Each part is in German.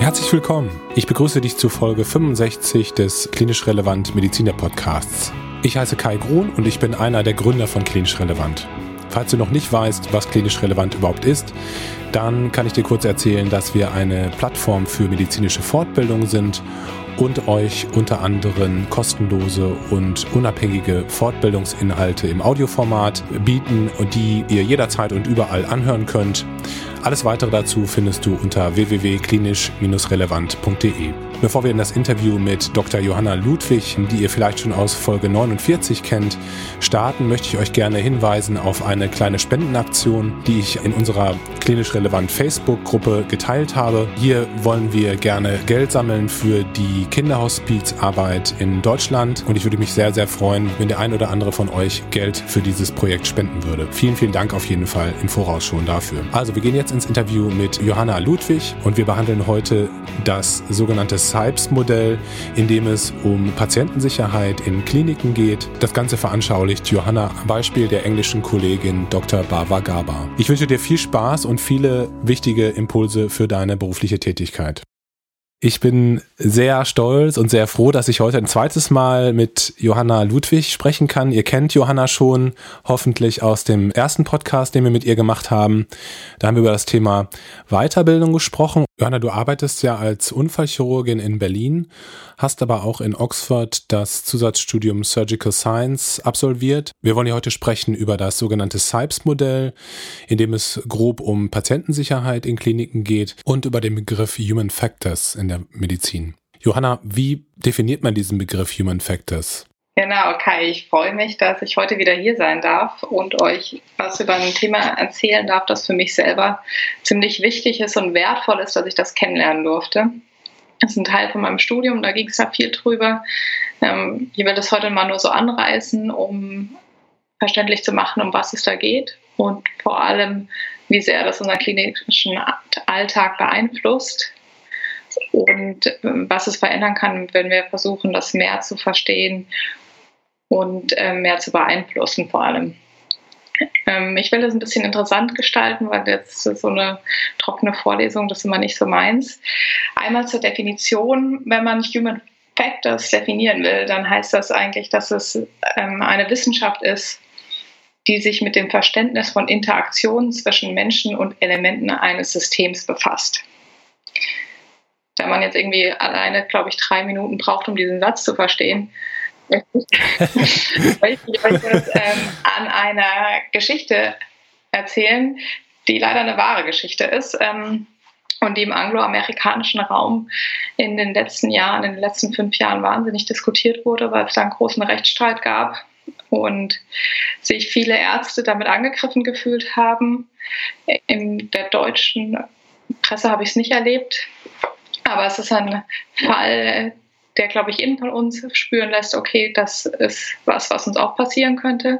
Herzlich willkommen. Ich begrüße dich zu Folge 65 des Klinisch Relevant Mediziner Podcasts. Ich heiße Kai Grun und ich bin einer der Gründer von Klinisch Relevant. Falls du noch nicht weißt, was klinisch relevant überhaupt ist, dann kann ich dir kurz erzählen, dass wir eine Plattform für medizinische Fortbildung sind und euch unter anderem kostenlose und unabhängige Fortbildungsinhalte im Audioformat bieten, die ihr jederzeit und überall anhören könnt. Alles weitere dazu findest du unter www.klinisch-relevant.de. Bevor wir in das Interview mit Dr. Johanna Ludwig, die ihr vielleicht schon aus Folge 49 kennt, starten, möchte ich euch gerne hinweisen auf eine kleine Spendenaktion, die ich in unserer klinisch relevant Facebook-Gruppe geteilt habe. Hier wollen wir gerne Geld sammeln für die Kinderhospizarbeit in Deutschland und ich würde mich sehr, sehr freuen, wenn der ein oder andere von euch Geld für dieses Projekt spenden würde. Vielen, vielen Dank auf jeden Fall im Voraus schon dafür. Also wir gehen jetzt ins Interview mit Johanna Ludwig und wir behandeln heute das sogenannte SIPES-Modell, in dem es um Patientensicherheit in Kliniken geht. Das Ganze veranschaulicht Johanna am Beispiel der englischen Kollegin Dr. Bava Gaba. Ich wünsche dir viel Spaß und viele wichtige Impulse für deine berufliche Tätigkeit. Ich bin sehr stolz und sehr froh, dass ich heute ein zweites Mal mit Johanna Ludwig sprechen kann. Ihr kennt Johanna schon hoffentlich aus dem ersten Podcast, den wir mit ihr gemacht haben. Da haben wir über das Thema Weiterbildung gesprochen. Johanna, du arbeitest ja als Unfallchirurgin in Berlin, hast aber auch in Oxford das Zusatzstudium Surgical Science absolviert. Wir wollen hier heute sprechen über das sogenannte SIPES-Modell, in dem es grob um Patientensicherheit in Kliniken geht und über den Begriff Human Factors in der Medizin. Johanna, wie definiert man diesen Begriff Human Factors? Genau, Kai, ich freue mich, dass ich heute wieder hier sein darf und euch was über ein Thema erzählen darf, das für mich selber ziemlich wichtig ist und wertvoll ist, dass ich das kennenlernen durfte. Das ist ein Teil von meinem Studium, da ging es ja viel drüber. Ähm, ich will das heute mal nur so anreißen, um verständlich zu machen, um was es da geht und vor allem, wie sehr das unseren klinischen Alltag beeinflusst und ähm, was es verändern kann, wenn wir versuchen, das mehr zu verstehen und äh, mehr zu beeinflussen vor allem. Ähm, ich will das ein bisschen interessant gestalten, weil jetzt so eine trockene Vorlesung, das ist immer nicht so meins. Einmal zur Definition, wenn man Human Factors definieren will, dann heißt das eigentlich, dass es ähm, eine Wissenschaft ist, die sich mit dem Verständnis von Interaktionen zwischen Menschen und Elementen eines Systems befasst wenn man jetzt irgendwie alleine, glaube ich, drei Minuten braucht, um diesen Satz zu verstehen, möchte ich euch das ähm, an einer Geschichte erzählen, die leider eine wahre Geschichte ist. Ähm, und die im angloamerikanischen Raum in den letzten Jahren, in den letzten fünf Jahren wahnsinnig diskutiert wurde, weil es da einen großen Rechtsstreit gab und sich viele Ärzte damit angegriffen gefühlt haben. In der deutschen Presse habe ich es nicht erlebt. Aber es ist ein Fall, der, glaube ich, jeden von uns spüren lässt, okay, das ist was, was uns auch passieren könnte.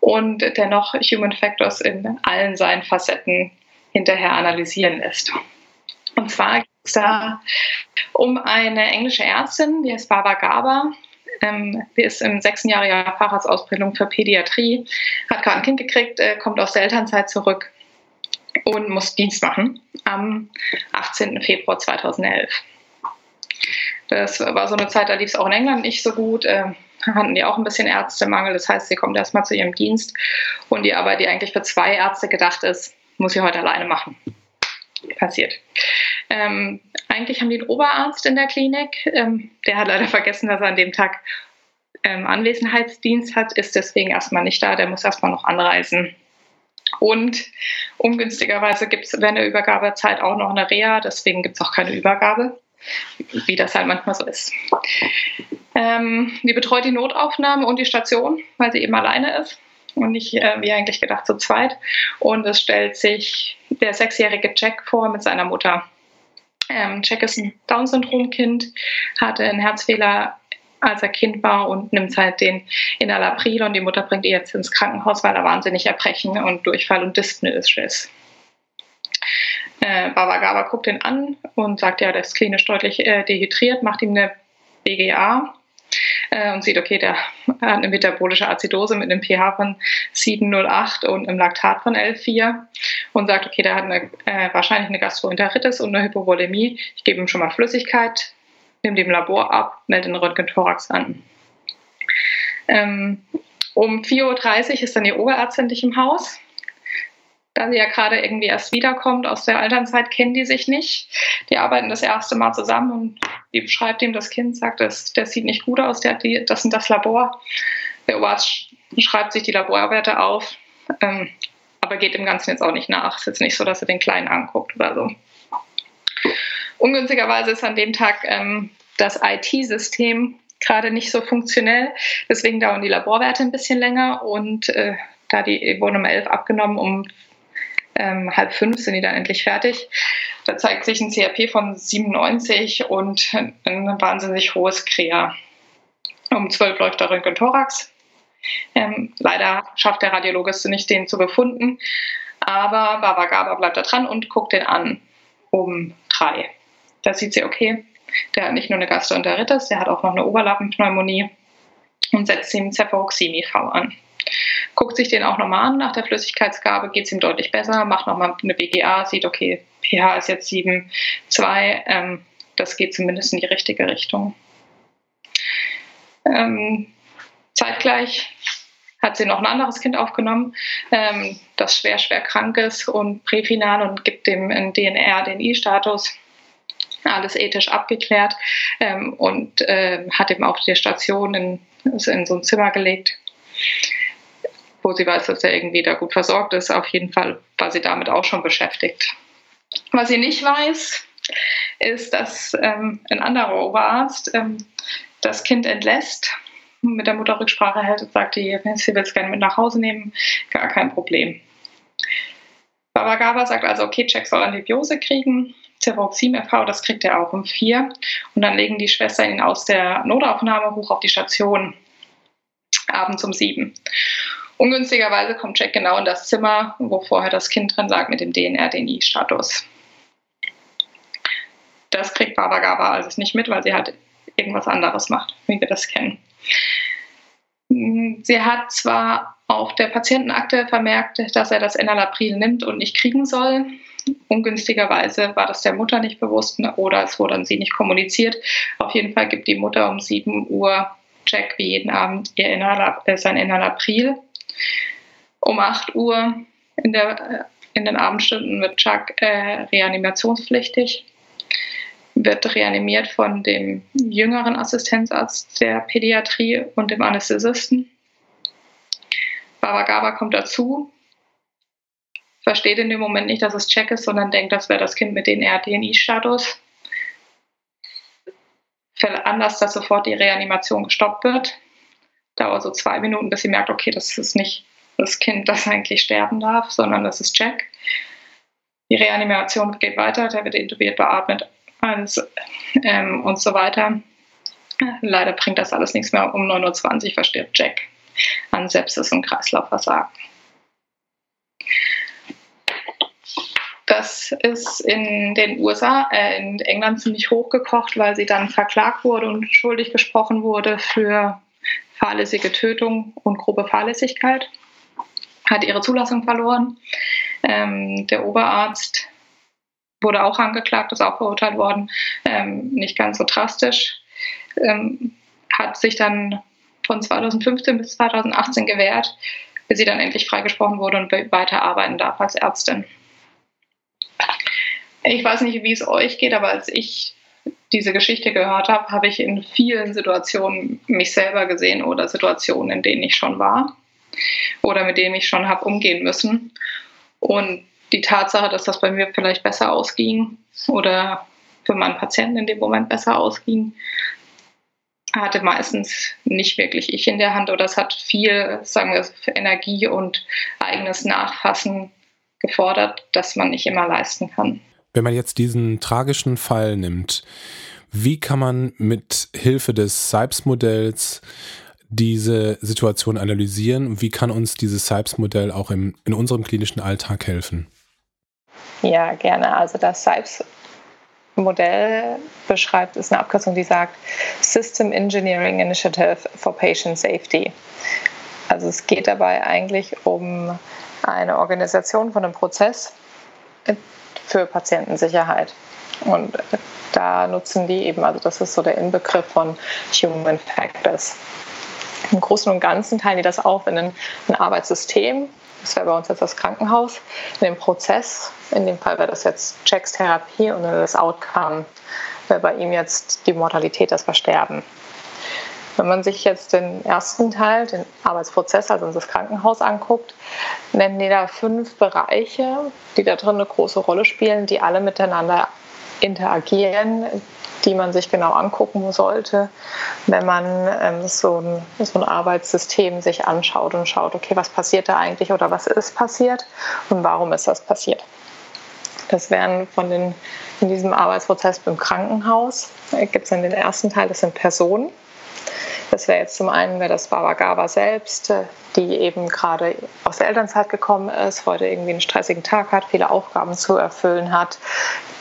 Und dennoch Human Factors in allen seinen Facetten hinterher analysieren lässt. Und zwar geht es da um eine englische Ärztin, die heißt Barbara Gaber. Ähm, die ist im sechsten Jahr ihrer Facharztausbildung für Pädiatrie, hat gerade ein Kind gekriegt, äh, kommt aus der Elternzeit zurück und muss Dienst machen am 18. Februar 2011. Das war so eine Zeit, da lief es auch in England nicht so gut. Äh, hatten die auch ein bisschen Ärztemangel. Das heißt, sie kommt erstmal zu ihrem Dienst und die Arbeit, die eigentlich für zwei Ärzte gedacht ist, muss sie heute alleine machen. Passiert. Ähm, eigentlich haben die einen Oberarzt in der Klinik. Ähm, der hat leider vergessen, dass er an dem Tag ähm, Anwesenheitsdienst hat, ist deswegen erstmal nicht da. Der muss erstmal noch anreisen. Und ungünstigerweise gibt es während der Übergabezeit auch noch eine Reha, deswegen gibt es auch keine Übergabe, wie das halt manchmal so ist. Ähm, die betreut die Notaufnahme und die Station, weil sie eben alleine ist und nicht, äh, wie eigentlich gedacht, zu zweit. Und es stellt sich der sechsjährige Jack vor mit seiner Mutter. Ähm, Jack ist ein Down-Syndrom-Kind, hatte einen Herzfehler als er Kind war und nimmt halt den Inalapril und die Mutter bringt ihn jetzt ins Krankenhaus, weil er wahnsinnig Erbrechen und Durchfall und Dyspnoe ist. Äh, Baba Gaba guckt ihn an und sagt, ja, der ist klinisch deutlich äh, dehydriert, macht ihm eine BGA äh, und sieht, okay, der hat eine metabolische Azidose mit einem pH von 7,08 und einem Laktat von 11,4 und sagt, okay, der hat eine, äh, wahrscheinlich eine Gastroenteritis und eine Hypovolemie. Ich gebe ihm schon mal Flüssigkeit, nehme dem Labor ab, melde den Röntgen-Thorax an. Ähm, um 4.30 Uhr ist dann die Oberärztin nicht im Haus. Da sie ja gerade irgendwie erst wiederkommt aus der Elternzeit, kennen die sich nicht. Die arbeiten das erste Mal zusammen und die beschreibt ihm das Kind, sagt, das, das sieht nicht gut aus, der die, das ist das Labor. Der Oberarzt schreibt sich die Laborwerte auf, ähm, aber geht dem Ganzen jetzt auch nicht nach. Es ist jetzt nicht so, dass er den Kleinen anguckt oder so. Ungünstigerweise ist an dem Tag ähm, das IT-System gerade nicht so funktionell. Deswegen dauern die Laborwerte ein bisschen länger und äh, da die wurden um elf abgenommen, um ähm, halb fünf sind die dann endlich fertig. Da zeigt sich ein CRP von 97 und ein wahnsinnig hohes Krea. Um zwölf läuft der Röntgen-Thorax. Ähm, leider schafft der Radiologe es nicht, den zu befunden. Aber Baba Gaba bleibt da dran und guckt den an um drei. Da sieht sie, okay, der hat nicht nur eine Gastroenteritis, der hat auch noch eine Oberlappenpneumonie und setzt ihm Cefuroxime-V an. Guckt sich den auch nochmal an nach der Flüssigkeitsgabe, geht es ihm deutlich besser, macht nochmal eine BGA, sieht, okay, pH ist jetzt 7,2, ähm, das geht zumindest in die richtige Richtung. Ähm, zeitgleich hat sie noch ein anderes Kind aufgenommen, ähm, das schwer, schwer krank ist und präfinal und gibt dem einen DNR-DNI-Status alles ethisch abgeklärt ähm, und äh, hat ihm auch die Station in, in so ein Zimmer gelegt, wo sie weiß, dass er irgendwie da gut versorgt ist. Auf jeden Fall war sie damit auch schon beschäftigt. Was sie nicht weiß, ist, dass ähm, ein anderer Oberarzt ähm, das Kind entlässt, mit der Mutter Rücksprache hält und sagt, sie will es gerne mit nach Hause nehmen, gar kein Problem. Baba Gaba sagt also, okay, Jack soll Antibiose kriegen. Cefuroxim FV, das kriegt er auch um vier. Und dann legen die Schwestern ihn aus der Notaufnahme hoch auf die Station abends um sieben. Ungünstigerweise kommt Jack genau in das Zimmer, wo vorher das Kind drin lag mit dem DNR-DNI-Status. Das kriegt Baba Gaba also nicht mit, weil sie halt irgendwas anderes macht, wie wir das kennen. Sie hat zwar auf der Patientenakte vermerkt, dass er das Enalapril nimmt und nicht kriegen soll. Ungünstigerweise war das der Mutter nicht bewusst oder es wurde an sie nicht kommuniziert. Auf jeden Fall gibt die Mutter um 7 Uhr Jack wie jeden Abend ihr Enalap, äh, sein Enalapril. Um 8 Uhr in, der, in den Abendstunden wird Chuck äh, reanimationspflichtig, wird reanimiert von dem jüngeren Assistenzarzt der Pädiatrie und dem Anästhesisten. Baba Gaba kommt dazu, versteht in dem Moment nicht, dass es Check ist, sondern denkt, das wäre das Kind mit dem RDNI-Status. Veranlasst, dass sofort die Reanimation gestoppt wird. Dauert so zwei Minuten, bis sie merkt, okay, das ist nicht das Kind, das eigentlich sterben darf, sondern das ist Jack. Die Reanimation geht weiter, der wird intubiert, beatmet alles, ähm, und so weiter. Leider bringt das alles nichts mehr. Um 9.20 Uhr verstirbt Jack an Sepsis und Kreislaufversagen. Das ist in den USA, äh, in England ziemlich hochgekocht, weil sie dann verklagt wurde und schuldig gesprochen wurde für fahrlässige Tötung und grobe Fahrlässigkeit. Hat ihre Zulassung verloren. Ähm, der Oberarzt wurde auch angeklagt, ist auch verurteilt worden. Ähm, nicht ganz so drastisch. Ähm, hat sich dann von 2015 bis 2018 gewährt, bis sie dann endlich freigesprochen wurde und weiter arbeiten darf als Ärztin. Ich weiß nicht, wie es euch geht, aber als ich diese Geschichte gehört habe, habe ich in vielen Situationen mich selber gesehen oder Situationen, in denen ich schon war oder mit denen ich schon habe umgehen müssen. Und die Tatsache, dass das bei mir vielleicht besser ausging oder für meinen Patienten in dem Moment besser ausging, hatte meistens nicht wirklich ich in der Hand oder es hat viel, sagen wir, Energie und eigenes Nachfassen gefordert, das man nicht immer leisten kann. Wenn man jetzt diesen tragischen Fall nimmt, wie kann man mit Hilfe des SIPES-Modells diese Situation analysieren? Wie kann uns dieses SIPES-Modell auch im, in unserem klinischen Alltag helfen? Ja, gerne. Also das SIPES Modell beschreibt, ist eine Abkürzung, die sagt System Engineering Initiative for Patient Safety. Also es geht dabei eigentlich um eine Organisation von einem Prozess, für Patientensicherheit. Und da nutzen die eben, also das ist so der Inbegriff von Human Factors. Im Großen und Ganzen teilen die das auf in ein, ein Arbeitssystem. Das wäre bei uns jetzt das Krankenhaus. In dem Prozess, in dem Fall wäre das jetzt Checks Therapie und das Outcome wäre bei ihm jetzt die Mortalität, das Versterben. Wenn man sich jetzt den ersten Teil, den Arbeitsprozess, also unser Krankenhaus anguckt, nennen die da fünf Bereiche, die da drin eine große Rolle spielen, die alle miteinander interagieren, die man sich genau angucken sollte, wenn man ähm, so, ein, so ein Arbeitssystem sich anschaut und schaut, okay, was passiert da eigentlich oder was ist passiert und warum ist das passiert. Das wären von den, in diesem Arbeitsprozess beim Krankenhaus, äh, gibt es dann den ersten Teil, das sind Personen. Das wäre jetzt zum einen wäre das Baba Gaba selbst, äh, die eben gerade aus der Elternzeit gekommen ist, heute irgendwie einen stressigen Tag hat, viele Aufgaben zu erfüllen hat.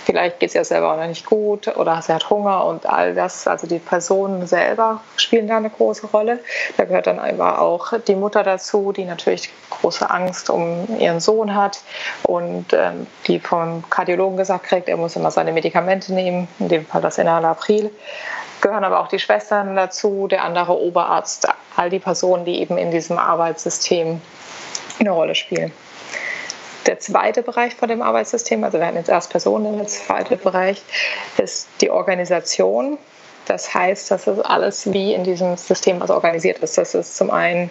Vielleicht geht es ja selber auch noch nicht gut oder sie hat Hunger und all das. Also die Personen selber spielen da eine große Rolle. Da gehört dann aber auch die Mutter dazu, die natürlich große Angst um ihren Sohn hat und ähm, die vom Kardiologen gesagt kriegt, er muss immer seine Medikamente nehmen, in dem Fall das Enalapril gehören aber auch die Schwestern dazu, der andere Oberarzt, all die Personen, die eben in diesem Arbeitssystem eine Rolle spielen. Der zweite Bereich von dem Arbeitssystem, also wir hatten jetzt erst Personen, der zweite Bereich ist die Organisation. Das heißt, dass es alles wie in diesem System also organisiert ist. Das ist zum einen,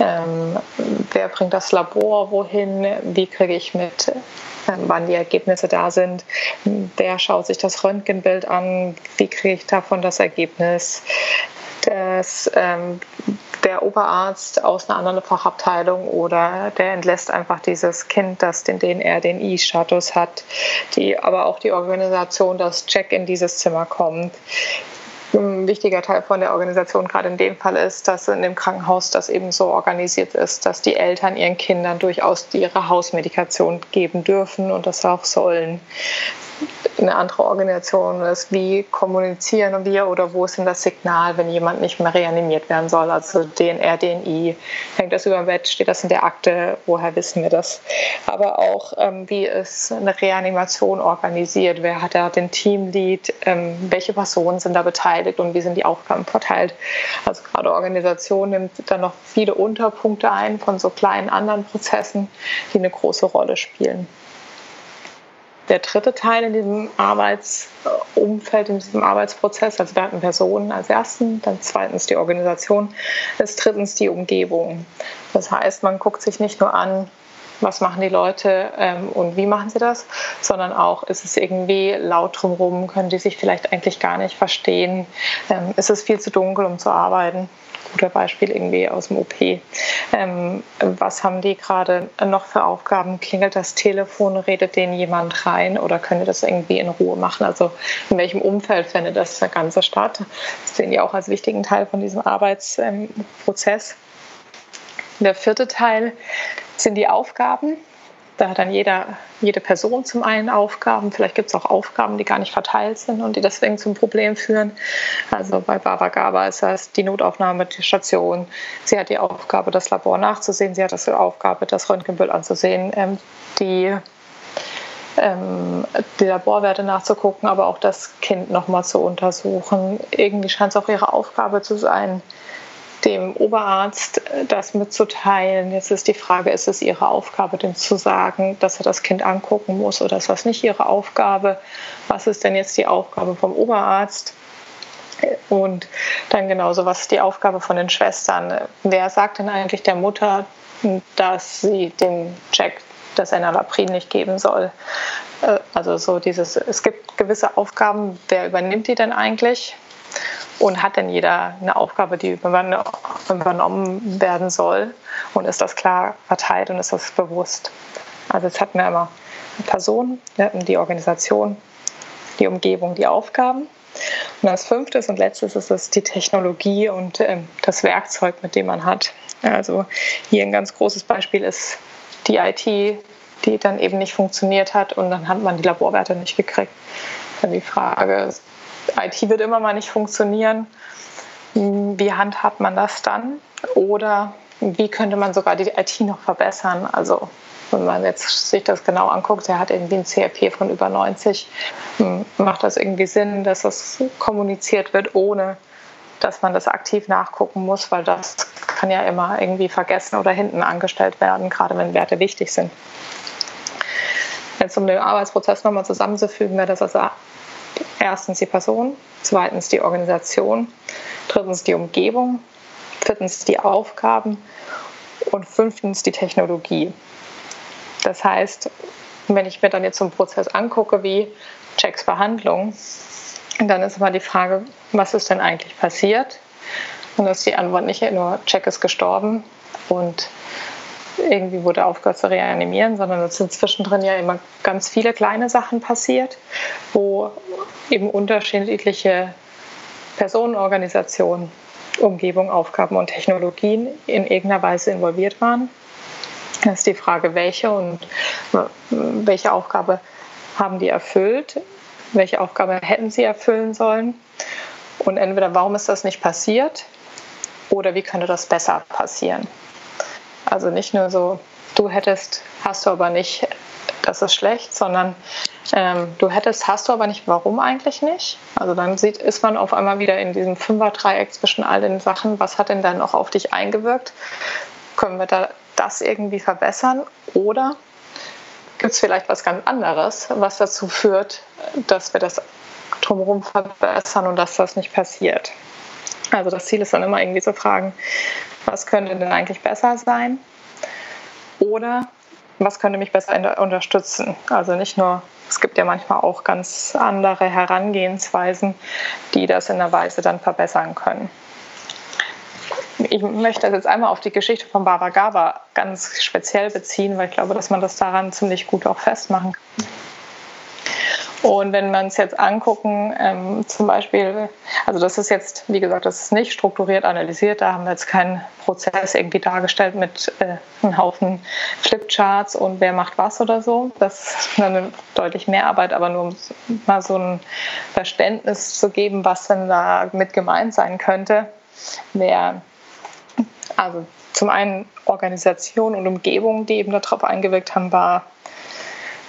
ähm, wer bringt das Labor wohin, wie kriege ich mit, ähm, wann die Ergebnisse da sind, wer schaut sich das Röntgenbild an, wie kriege ich davon das Ergebnis, dass ähm, der Oberarzt aus einer anderen Fachabteilung oder der entlässt einfach dieses Kind, das den DNR, den I-Status hat, die, aber auch die Organisation, dass Check in dieses Zimmer kommt, ein wichtiger Teil von der Organisation gerade in dem Fall ist, dass in dem Krankenhaus das eben so organisiert ist, dass die Eltern ihren Kindern durchaus ihre Hausmedikation geben dürfen und das auch sollen eine andere Organisation ist, wie kommunizieren wir oder wo ist denn das Signal, wenn jemand nicht mehr reanimiert werden soll, also DNR, DNI, hängt das über dem Bett, steht das in der Akte, woher wissen wir das? Aber auch, ähm, wie ist eine Reanimation organisiert, wer hat da den Teamlead, ähm, welche Personen sind da beteiligt und wie sind die Aufgaben verteilt? Also gerade Organisation nimmt dann noch viele Unterpunkte ein von so kleinen anderen Prozessen, die eine große Rolle spielen der dritte Teil in diesem Arbeitsumfeld, in diesem Arbeitsprozess, also wir hatten Personen als ersten, dann zweitens die Organisation, ist drittens die Umgebung. Das heißt, man guckt sich nicht nur an, was machen die Leute ähm, und wie machen sie das, sondern auch, ist es irgendwie laut drumherum, können die sich vielleicht eigentlich gar nicht verstehen, ähm, ist es viel zu dunkel, um zu arbeiten guter Beispiel irgendwie aus dem OP. Ähm, was haben die gerade noch für Aufgaben? Klingelt das Telefon, redet denen jemand rein oder können die das irgendwie in Ruhe machen? Also in welchem Umfeld findet das Ganze statt? Das sehen die auch als wichtigen Teil von diesem Arbeitsprozess. Der vierte Teil sind die Aufgaben. Da hat dann jeder, jede Person zum einen Aufgaben. Vielleicht gibt es auch Aufgaben, die gar nicht verteilt sind und die deswegen zum Problem führen. Also bei Baba Gaba ist das die Notaufnahme der Station. Sie hat die Aufgabe, das Labor nachzusehen. Sie hat die Aufgabe, das Röntgenbild anzusehen. Ähm, die ähm, die Laborwerte nachzugucken, aber auch das Kind nochmal zu untersuchen. Irgendwie scheint es auch ihre Aufgabe zu sein, dem Oberarzt äh, das mitzuteilen. Jetzt ist die Frage, ist es Ihre Aufgabe, dem zu sagen, dass er das Kind angucken muss oder ist das nicht Ihre Aufgabe? Was ist denn jetzt die Aufgabe vom Oberarzt? Und dann genauso, was ist die Aufgabe von den Schwestern? Wer sagt denn eigentlich der Mutter, dass sie den Jack das Enalapril nicht geben soll? Äh, also so dieses, es gibt gewisse Aufgaben, wer übernimmt die denn eigentlich? Und hat denn jeder eine Aufgabe, die übernommen werden soll? Und ist das klar verteilt und ist das bewusst? Also jetzt hatten wir immer eine Person, wir hatten die Organisation, die Umgebung, die Aufgaben. Und als fünftes und letztes ist es die Technologie und ähm, das Werkzeug, mit dem man hat. Also hier ein ganz großes Beispiel ist die IT, die dann eben nicht funktioniert hat und dann hat man die Laborwerte nicht gekriegt. Dann die Frage, IT wird immer mal nicht funktionieren. Wie handhabt man das dann? Oder wie könnte man sogar die IT noch verbessern? Also wenn man jetzt sich das genau anguckt, er hat irgendwie ein CRP von über 90, hm, macht das irgendwie Sinn, dass das kommuniziert wird, ohne dass man das aktiv nachgucken muss, weil das kann ja immer irgendwie vergessen oder hinten angestellt werden, gerade wenn Werte wichtig sind. Jetzt um den Arbeitsprozess nochmal zusammenzufügen, wäre das also erstens die Person, zweitens die Organisation, drittens die Umgebung, viertens die Aufgaben und fünftens die Technologie. Das heißt, wenn ich mir dann jetzt so einen Prozess angucke wie Checks Behandlung, dann ist immer die Frage, was ist denn eigentlich passiert? Und das ist die Antwort nicht nur, Check ist gestorben und irgendwie wurde aufgehört zu reanimieren, sondern es sind zwischendrin ja immer ganz viele kleine Sachen passiert, wo eben unterschiedliche Personenorganisationen, Umgebung, Aufgaben und Technologien in irgendeiner Weise involviert waren. Das ist die Frage, welche und welche Aufgabe haben die erfüllt, welche Aufgabe hätten sie erfüllen sollen und entweder warum ist das nicht passiert oder wie könnte das besser passieren. Also nicht nur so, du hättest, hast du aber nicht, das ist schlecht, sondern ähm, du hättest, hast du aber nicht, warum eigentlich nicht? Also dann sieht, ist man auf einmal wieder in diesem Fünfer-Dreieck zwischen all den Sachen. Was hat denn dann noch auf dich eingewirkt? Können wir da das irgendwie verbessern? Oder gibt es vielleicht was ganz anderes, was dazu führt, dass wir das drumherum verbessern und dass das nicht passiert? Also das Ziel ist dann immer irgendwie zu fragen, was könnte denn eigentlich besser sein? Oder was könnte mich besser unterstützen? Also nicht nur, es gibt ja manchmal auch ganz andere Herangehensweisen, die das in der Weise dann verbessern können. Ich möchte das jetzt einmal auf die Geschichte von Baba Gaba ganz speziell beziehen, weil ich glaube, dass man das daran ziemlich gut auch festmachen kann. Und wenn man es jetzt angucken, ähm, zum Beispiel, also das ist jetzt, wie gesagt, das ist nicht strukturiert analysiert, da haben wir jetzt keinen Prozess irgendwie dargestellt mit äh, einem Haufen Flipcharts und wer macht was oder so. Das ist eine deutlich mehr Arbeit, aber nur um mal so ein Verständnis zu geben, was denn da mit gemeint sein könnte, wäre also zum einen Organisation und Umgebung, die eben darauf eingewirkt haben, war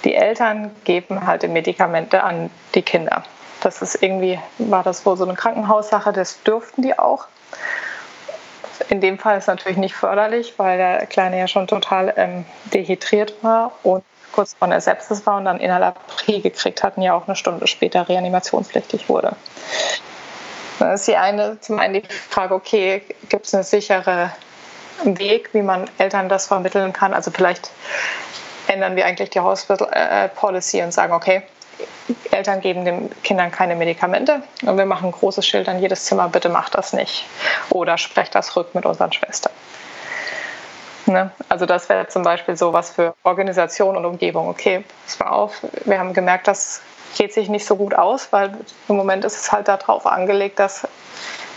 die Eltern geben halt die Medikamente an die Kinder. Das ist irgendwie, war das wohl so eine Krankenhaussache, das dürften die auch. In dem Fall ist natürlich nicht förderlich, weil der Kleine ja schon total ähm, dehydriert war und kurz vor der Sepsis war und dann Inhalaprie gekriegt hatten, ja auch eine Stunde später reanimationspflichtig wurde. Dann ist die eine, zum einen die Frage, okay, gibt es einen sicheren Weg, wie man Eltern das vermitteln kann? Also vielleicht ändern wir eigentlich die Hospital äh, Policy und sagen, okay, Eltern geben den Kindern keine Medikamente und wir machen ein großes Schild an jedes Zimmer, bitte macht das nicht. Oder sprecht das rück mit unseren Schwestern. Ne? Also das wäre zum Beispiel so was für Organisation und Umgebung. Okay, pass mal auf, wir haben gemerkt, das geht sich nicht so gut aus, weil im Moment ist es halt darauf angelegt, dass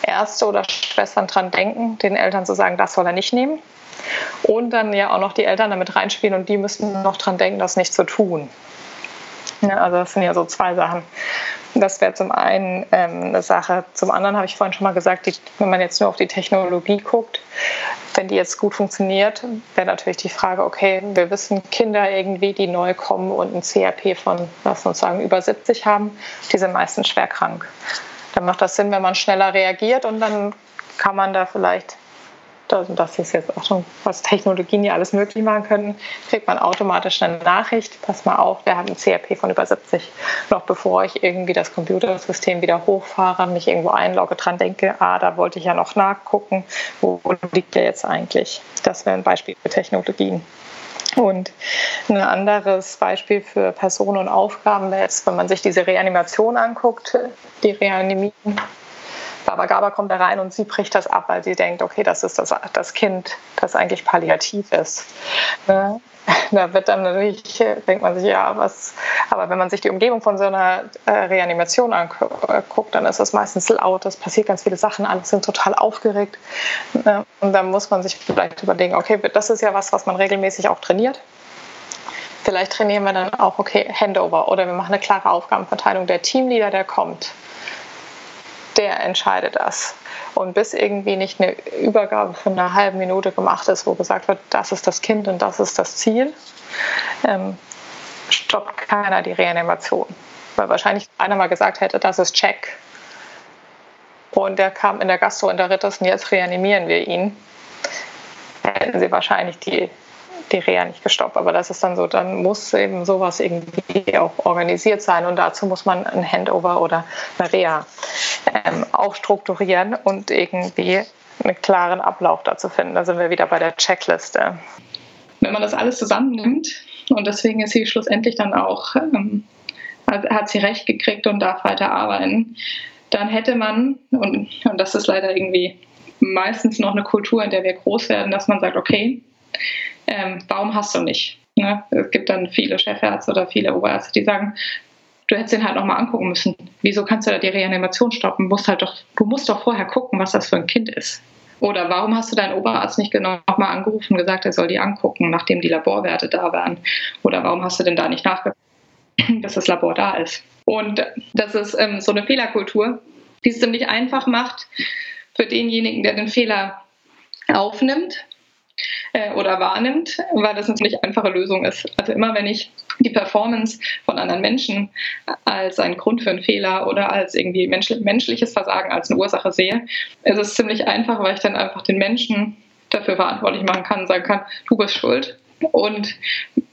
Ärzte oder Schwestern dran denken, den Eltern zu sagen, das soll er nicht nehmen. Und dann ja auch noch die Eltern damit reinspielen und die müssen noch dran denken, das nicht zu tun. Ja, also das sind ja so zwei Sachen. Das wäre zum einen ähm, eine Sache. Zum anderen habe ich vorhin schon mal gesagt, die, wenn man jetzt nur auf die Technologie guckt, wenn die jetzt gut funktioniert, wäre natürlich die Frage, okay, wir wissen Kinder irgendwie, die neu kommen und ein CRP von, lass uns sagen, über 70 haben, die sind meistens schwer krank. Dann macht das Sinn, wenn man schneller reagiert und dann kann man da vielleicht das ist jetzt auch schon, was Technologien ja alles möglich machen können, kriegt man automatisch eine Nachricht, pass mal auf, wir haben ein CRP von über 70. Noch bevor ich irgendwie das Computersystem wieder hochfahre, mich irgendwo einlogge, dran denke, ah, da wollte ich ja noch nachgucken, wo liegt der jetzt eigentlich? Das wäre ein Beispiel für Technologien. Und ein anderes Beispiel für Personen und Aufgaben wäre jetzt, wenn man sich diese Reanimation anguckt, die reanimieren Baba Gaba kommt da rein und sie bricht das ab, weil sie denkt, okay, das ist das, das Kind, das eigentlich palliativ ist. Ne? Da wird dann natürlich, denkt man sich, ja, was, aber wenn man sich die Umgebung von so einer äh, Reanimation anguckt, dann ist das meistens laut, es passiert ganz viele Sachen, alle sind total aufgeregt. Ne? Und dann muss man sich vielleicht überlegen, okay, das ist ja was, was man regelmäßig auch trainiert. Vielleicht trainieren wir dann auch, okay, Handover oder wir machen eine klare Aufgabenverteilung. Der Teamleader, der kommt, der entscheidet das. Und bis irgendwie nicht eine Übergabe von einer halben Minute gemacht ist, wo gesagt wird, das ist das Kind und das ist das Ziel, ähm, stoppt keiner die Reanimation. Weil wahrscheinlich einer mal gesagt hätte, das ist Check. Und der kam in der Gastroenteritis und jetzt reanimieren wir ihn. Hätten sie wahrscheinlich die die Reha nicht gestoppt. Aber das ist dann so, dann muss eben sowas irgendwie auch organisiert sein und dazu muss man ein Handover oder eine Reha ähm, auch strukturieren und irgendwie einen klaren Ablauf dazu finden. Da sind wir wieder bei der Checkliste. Wenn man das alles zusammennimmt und deswegen ist sie schlussendlich dann auch, ähm, hat sie recht gekriegt und darf weiter arbeiten, dann hätte man, und, und das ist leider irgendwie meistens noch eine Kultur, in der wir groß werden, dass man sagt, okay, ähm, warum hast du nicht? Ne? Es gibt dann viele Chefärzte oder viele Oberärzte, die sagen, du hättest den halt nochmal angucken müssen. Wieso kannst du da die Reanimation stoppen? Du musst, halt doch, du musst doch vorher gucken, was das für ein Kind ist. Oder warum hast du deinen Oberarzt nicht genau nochmal angerufen und gesagt, er soll die angucken, nachdem die Laborwerte da waren? Oder warum hast du denn da nicht nachgeguckt, dass das Labor da ist? Und das ist ähm, so eine Fehlerkultur, die es ziemlich einfach macht für denjenigen, der den Fehler aufnimmt äh, oder wahrnimmt, weil das natürlich eine einfache Lösung ist. Also immer wenn ich die Performance von anderen Menschen als einen Grund für einen Fehler oder als irgendwie menschliches Versagen als eine Ursache sehe, ist es ziemlich einfach, weil ich dann einfach den Menschen dafür verantwortlich machen kann und sagen kann, du bist schuld und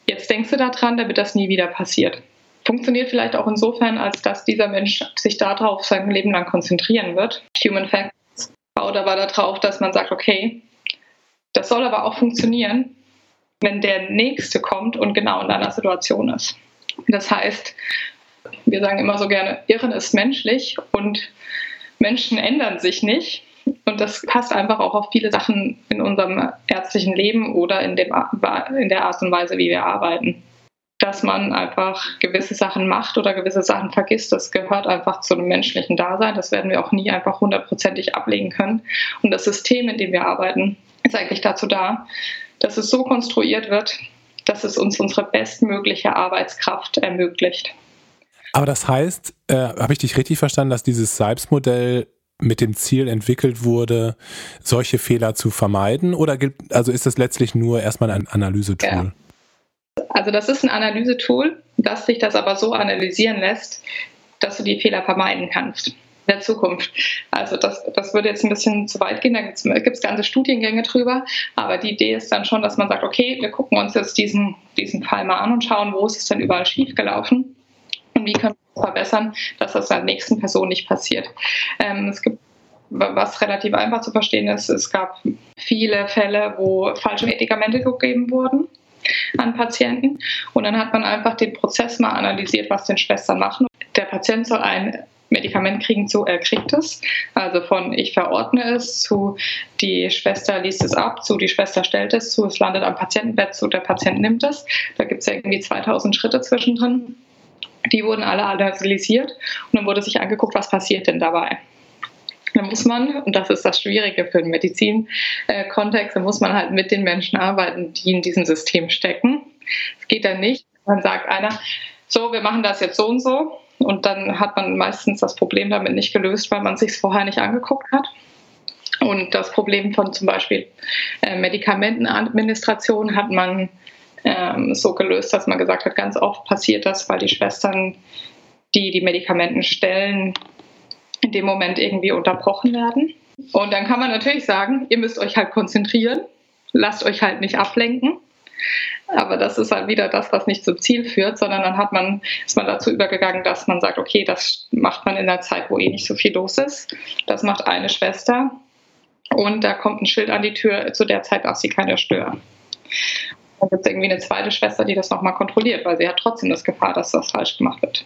jetzt denkst du daran, damit das nie wieder passiert. Funktioniert vielleicht auch insofern, als dass dieser Mensch sich darauf sein Leben lang konzentrieren wird. Human Facts baut aber darauf, dass man sagt, okay, das soll aber auch funktionieren, wenn der Nächste kommt und genau in deiner Situation ist. Das heißt, wir sagen immer so gerne, Irren ist menschlich und Menschen ändern sich nicht. Und das passt einfach auch auf viele Sachen in unserem ärztlichen Leben oder in, dem, in der Art und Weise, wie wir arbeiten. Dass man einfach gewisse Sachen macht oder gewisse Sachen vergisst, das gehört einfach zu einem menschlichen Dasein. Das werden wir auch nie einfach hundertprozentig ablegen können. Und das System, in dem wir arbeiten, ist eigentlich dazu da, dass es so konstruiert wird, dass es uns unsere bestmögliche Arbeitskraft ermöglicht. Aber das heißt, äh, habe ich dich richtig verstanden, dass dieses Sipes-Modell mit dem Ziel entwickelt wurde, solche Fehler zu vermeiden? Oder gibt, also ist das letztlich nur erstmal ein Analysetool? Ja. Also das ist ein Analysetool, das sich das aber so analysieren lässt, dass du die Fehler vermeiden kannst der Zukunft. Also das, das würde jetzt ein bisschen zu weit gehen, da gibt es ganze Studiengänge drüber, aber die Idee ist dann schon, dass man sagt, okay, wir gucken uns jetzt diesen, diesen Fall mal an und schauen, wo ist es denn überall schiefgelaufen und wie können wir es verbessern, dass das der nächsten Person nicht passiert. Ähm, es gibt was relativ einfach zu verstehen ist, es gab viele Fälle, wo falsche Medikamente gegeben wurden an Patienten. Und dann hat man einfach den Prozess mal analysiert, was den Schwestern machen. Der Patient soll ein Medikament kriegen zu, er kriegt es. Also von ich verordne es zu die Schwester liest es ab, zu die Schwester stellt es zu, es landet am Patientenbett, zu der Patient nimmt es. Da gibt es ja irgendwie 2000 Schritte zwischendrin. Die wurden alle analysiert und dann wurde sich angeguckt, was passiert denn dabei. Da muss man, und das ist das Schwierige für den Medizinkontext, da muss man halt mit den Menschen arbeiten, die in diesem System stecken. Es geht dann nicht, man sagt einer, so, wir machen das jetzt so und so, und dann hat man meistens das Problem damit nicht gelöst, weil man sich es vorher nicht angeguckt hat. Und das Problem von zum Beispiel äh, Medikamentenadministration hat man ähm, so gelöst, dass man gesagt hat, ganz oft passiert das, weil die Schwestern, die die Medikamenten stellen, in dem Moment irgendwie unterbrochen werden. Und dann kann man natürlich sagen, ihr müsst euch halt konzentrieren, lasst euch halt nicht ablenken. Aber das ist halt wieder das, was nicht zum Ziel führt, sondern dann hat man, ist man dazu übergegangen, dass man sagt, okay, das macht man in der Zeit, wo eh nicht so viel los ist. Das macht eine Schwester und da kommt ein Schild an die Tür, zu der Zeit darf sie keiner stören. Dann gibt es irgendwie eine zweite Schwester, die das nochmal kontrolliert, weil sie hat trotzdem das Gefahr, dass das falsch gemacht wird.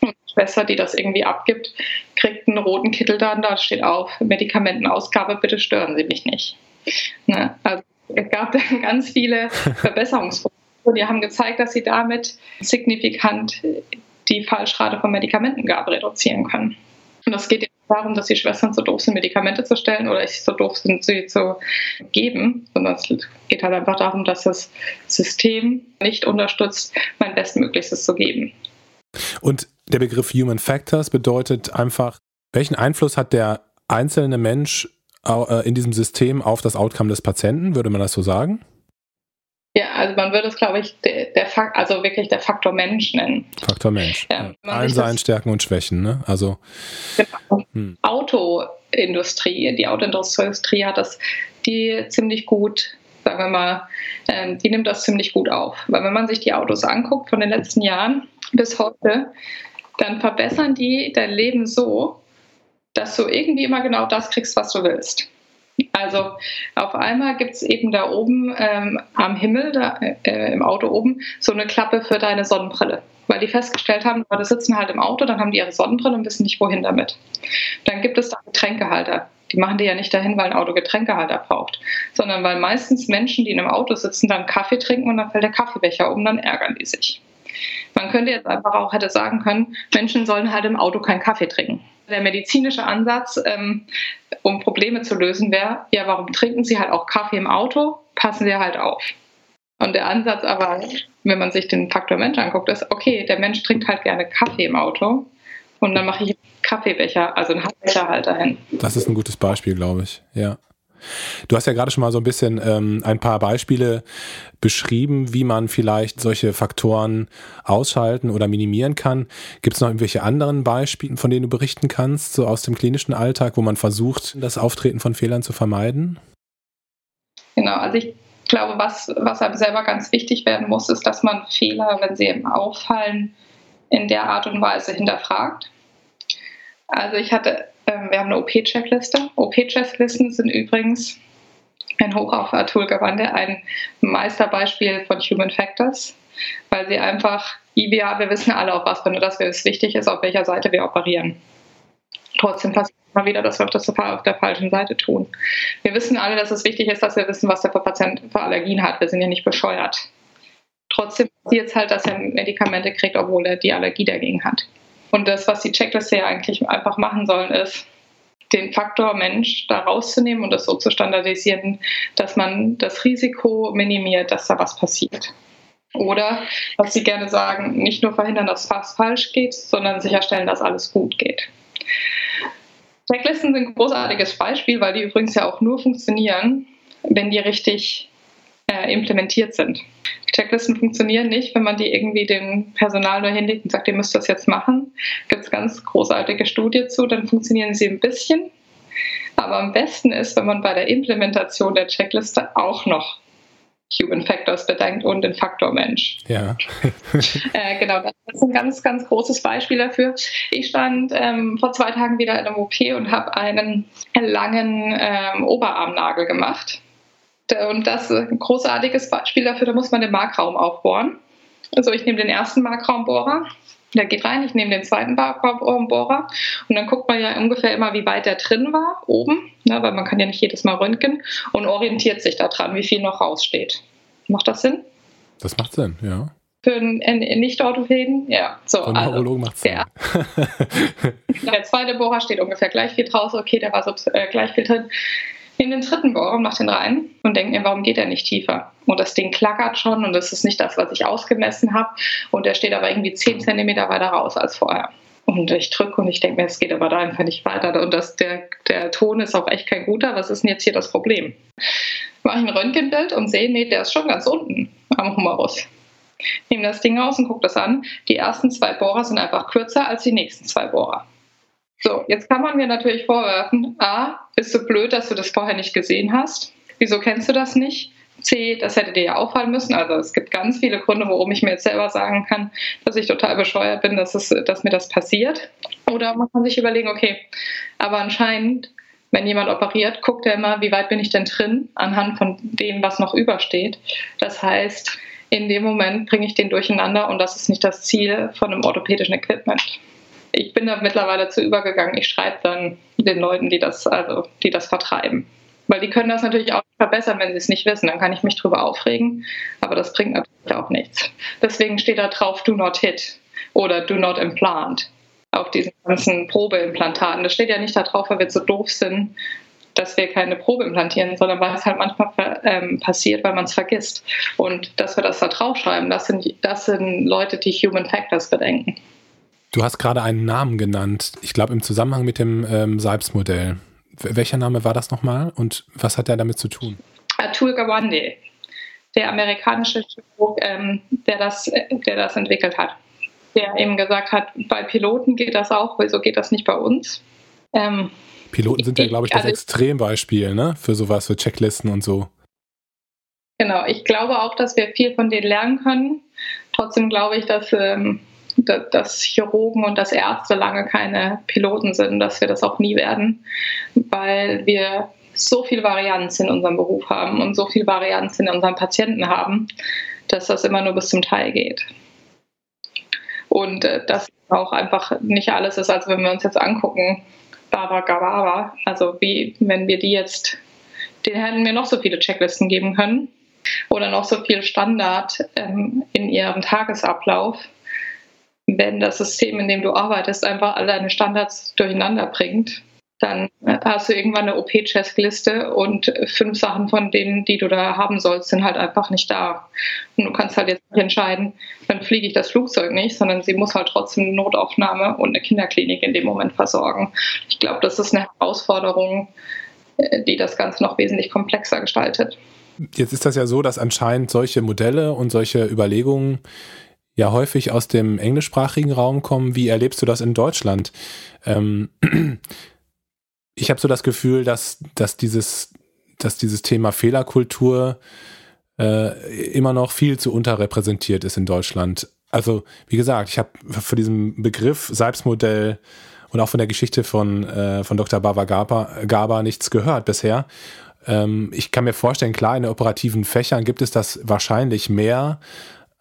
Und die Schwester, die das irgendwie abgibt, kriegt einen roten Kittel dann, da steht auf, Medikamentenausgabe, bitte stören Sie mich nicht. Ne? Also es gab dann ganz viele Verbesserungsprozesse. Die haben gezeigt, dass sie damit signifikant die Falschrate von Medikamentengabe reduzieren können. Und das geht darum, dass die Schwestern so doof sind, Medikamente zu stellen oder so doof sind, sie zu geben, sondern es geht halt einfach darum, dass das System nicht unterstützt, mein Bestmöglichstes zu geben. Und der Begriff Human Factors bedeutet einfach, welchen Einfluss hat der einzelne Mensch in diesem System auf das Outcome des Patienten, würde man das so sagen? Ja, also man würde es, glaube ich, der, der Fakt, also wirklich der Faktor Mensch nennen. Faktor Mensch. Ja, Allen seinen Stärken und Schwächen, ne? Also genau. hm. Autoindustrie, die Autoindustrie hat das, die ziemlich gut, sagen wir mal, ähm, die nimmt das ziemlich gut auf. Weil wenn man sich die Autos anguckt von den letzten Jahren bis heute, dann verbessern die dein Leben so, dass du irgendwie immer genau das kriegst, was du willst. Also auf einmal gibt es eben da oben ähm, am Himmel, da, äh, im Auto oben, so eine Klappe für deine Sonnenbrille. Weil die festgestellt haben, Leute sitzen halt im Auto, dann haben die ihre Sonnenbrille und wissen nicht, wohin damit. Dann gibt es da Getränkehalter. Die machen die ja nicht dahin, weil ein Auto Getränkehalter braucht, sondern weil meistens Menschen, die in einem Auto sitzen, dann Kaffee trinken und dann fällt der Kaffeebecher um, dann ärgern die sich. Man könnte jetzt einfach auch hätte sagen können, Menschen sollen halt im Auto keinen Kaffee trinken. Der medizinische Ansatz, ähm, um Probleme zu lösen, wäre, ja, warum trinken Sie halt auch Kaffee im Auto? Passen Sie halt auf. Und der Ansatz aber, wenn man sich den Faktor Mensch anguckt, ist, okay, der Mensch trinkt halt gerne Kaffee im Auto und dann mache ich einen Kaffeebecher, also einen Handbecher halt dahin. Das ist ein gutes Beispiel, glaube ich, ja. Du hast ja gerade schon mal so ein bisschen ähm, ein paar Beispiele beschrieben, wie man vielleicht solche Faktoren ausschalten oder minimieren kann. Gibt es noch irgendwelche anderen Beispiele, von denen du berichten kannst, so aus dem klinischen Alltag, wo man versucht, das Auftreten von Fehlern zu vermeiden? Genau, also ich glaube, was, was einem selber ganz wichtig werden muss, ist, dass man Fehler, wenn sie eben auffallen, in der Art und Weise hinterfragt. Also ich hatte ähm, wir haben eine OP-Checkliste. OP-Checklisten sind übrigens ein Hoch auf Atul Gawande, ein Meisterbeispiel von Human Factors, weil sie einfach, ja, wir wissen alle, auf was für das es wichtig ist, auf welcher Seite wir operieren. Trotzdem passiert immer wieder, dass wir das auf der falschen Seite tun. Wir wissen alle, dass es wichtig ist, dass wir wissen, was der Patient für Allergien hat. Wir sind ja nicht bescheuert. Trotzdem passiert es halt, dass er Medikamente kriegt, obwohl er die Allergie dagegen hat. Und das, was die Checkliste ja eigentlich einfach machen sollen, ist, den Faktor Mensch da rauszunehmen und das so zu standardisieren, dass man das Risiko minimiert, dass da was passiert. Oder, was Sie gerne sagen, nicht nur verhindern, dass was falsch geht, sondern sicherstellen, dass alles gut geht. Checklisten sind ein großartiges Beispiel, weil die übrigens ja auch nur funktionieren, wenn die richtig äh, implementiert sind. Checklisten funktionieren nicht, wenn man die irgendwie dem Personal nur hinlegt und sagt, ihr müsst das jetzt machen. Gibt es ganz großartige Studien zu, dann funktionieren sie ein bisschen. Aber am besten ist, wenn man bei der Implementation der Checkliste auch noch Human Factors bedenkt und den Faktor Mensch. Ja. äh, genau, das ist ein ganz, ganz großes Beispiel dafür. Ich stand ähm, vor zwei Tagen wieder in einem OP und habe einen langen ähm, Oberarmnagel gemacht. Und das ist ein großartiges Beispiel dafür, da muss man den Markraum aufbohren. Also ich nehme den ersten Markraumbohrer, der geht rein, ich nehme den zweiten Markraumbohrer und dann guckt man ja ungefähr immer, wie weit der drin war, oben, ne, weil man kann ja nicht jedes Mal röntgen und orientiert sich daran, wie viel noch raussteht. Macht das Sinn? Das macht Sinn, ja. Für einen Nicht-Orthopäden? Ja. So, Für einen also, macht Sinn. Ja. der zweite Bohrer steht ungefähr gleich viel draus, okay, der war so äh, gleich viel drin in den dritten Bohrer und mache den rein und denke mir, warum geht er nicht tiefer? Und das Ding klackert schon und das ist nicht das, was ich ausgemessen habe. Und der steht aber irgendwie 10 cm weiter raus als vorher. Und ich drücke und ich denke mir, es geht aber da einfach nicht weiter. Und das, der, der Ton ist auch echt kein guter. Was ist denn jetzt hier das Problem? Mache ich ein Röntgenbild und sehe, nee, der ist schon ganz unten am Humerus. Nehme das Ding aus und gucke das an. Die ersten zwei Bohrer sind einfach kürzer als die nächsten zwei Bohrer. So, jetzt kann man mir natürlich vorwerfen, A, bist du blöd, dass du das vorher nicht gesehen hast? Wieso kennst du das nicht? C, das hätte dir ja auffallen müssen. Also es gibt ganz viele Gründe, warum ich mir jetzt selber sagen kann, dass ich total bescheuert bin, dass, es, dass mir das passiert. Oder man kann sich überlegen, okay, aber anscheinend, wenn jemand operiert, guckt er immer, wie weit bin ich denn drin, anhand von dem, was noch übersteht. Das heißt, in dem Moment bringe ich den durcheinander und das ist nicht das Ziel von einem orthopädischen Equipment ich bin da mittlerweile zu übergegangen. Ich schreibe dann den Leuten, die das, also, die das vertreiben. Weil die können das natürlich auch verbessern, wenn sie es nicht wissen. Dann kann ich mich drüber aufregen, aber das bringt natürlich auch nichts. Deswegen steht da drauf, do not hit oder do not implant auf diesen ganzen Probeimplantaten. Das steht ja nicht da drauf, weil wir so doof sind, dass wir keine Probe implantieren, sondern weil es halt manchmal ähm, passiert, weil man es vergisst. Und dass wir das da draufschreiben, das sind, das sind Leute, die Human Factors bedenken. Du hast gerade einen Namen genannt. Ich glaube im Zusammenhang mit dem ähm, Seibs-Modell. welcher Name war das nochmal und was hat er damit zu tun? Atul Gawande, der amerikanische Chirurg, ähm, der, das, der das entwickelt hat. Der eben gesagt hat, bei Piloten geht das auch, wieso geht das nicht bei uns? Ähm, Piloten sind ja, glaube ich, das also, Extrembeispiel ne? für sowas, für Checklisten und so. Genau, ich glaube auch, dass wir viel von denen lernen können. Trotzdem glaube ich, dass, ähm, dass Chirurgen und dass Ärzte lange keine Piloten sind, dass wir das auch nie werden, weil wir so viel Varianz in unserem Beruf haben und so viel Varianz in unseren Patienten haben, dass das immer nur bis zum Teil geht. Und äh, das auch einfach nicht alles ist, als wenn wir uns jetzt angucken, Baba Gababa, also wie wenn wir die jetzt, denen hätten wir noch so viele Checklisten geben können oder noch so viel Standard ähm, in ihrem Tagesablauf, wenn das System, in dem du arbeitest, einfach alle deine Standards durcheinander bringt, dann hast du irgendwann eine OP-Checkliste und fünf Sachen von denen, die du da haben sollst, sind halt einfach nicht da. Und du kannst halt jetzt nicht entscheiden, dann fliege ich das Flugzeug nicht, sondern sie muss halt trotzdem eine Notaufnahme und eine Kinderklinik in dem Moment versorgen. Ich glaube, das ist eine Herausforderung, äh, die das Ganze noch wesentlich komplexer gestaltet. Jetzt ist das ja so, dass anscheinend solche Modelle und solche Überlegungen ja häufig aus dem englischsprachigen Raum kommen. Wie erlebst du das in Deutschland? Ähm, ich habe so das Gefühl, dass, dass, dieses, dass dieses Thema Fehlerkultur äh, immer noch viel zu unterrepräsentiert ist in Deutschland. Also, wie gesagt, ich habe für diesen Begriff Selbstmodell und auch von der Geschichte von, äh, von Dr. Bava Gaba, Gaba nichts gehört bisher. Ähm, ich kann mir vorstellen, klar, in operativen Fächern gibt es das wahrscheinlich mehr,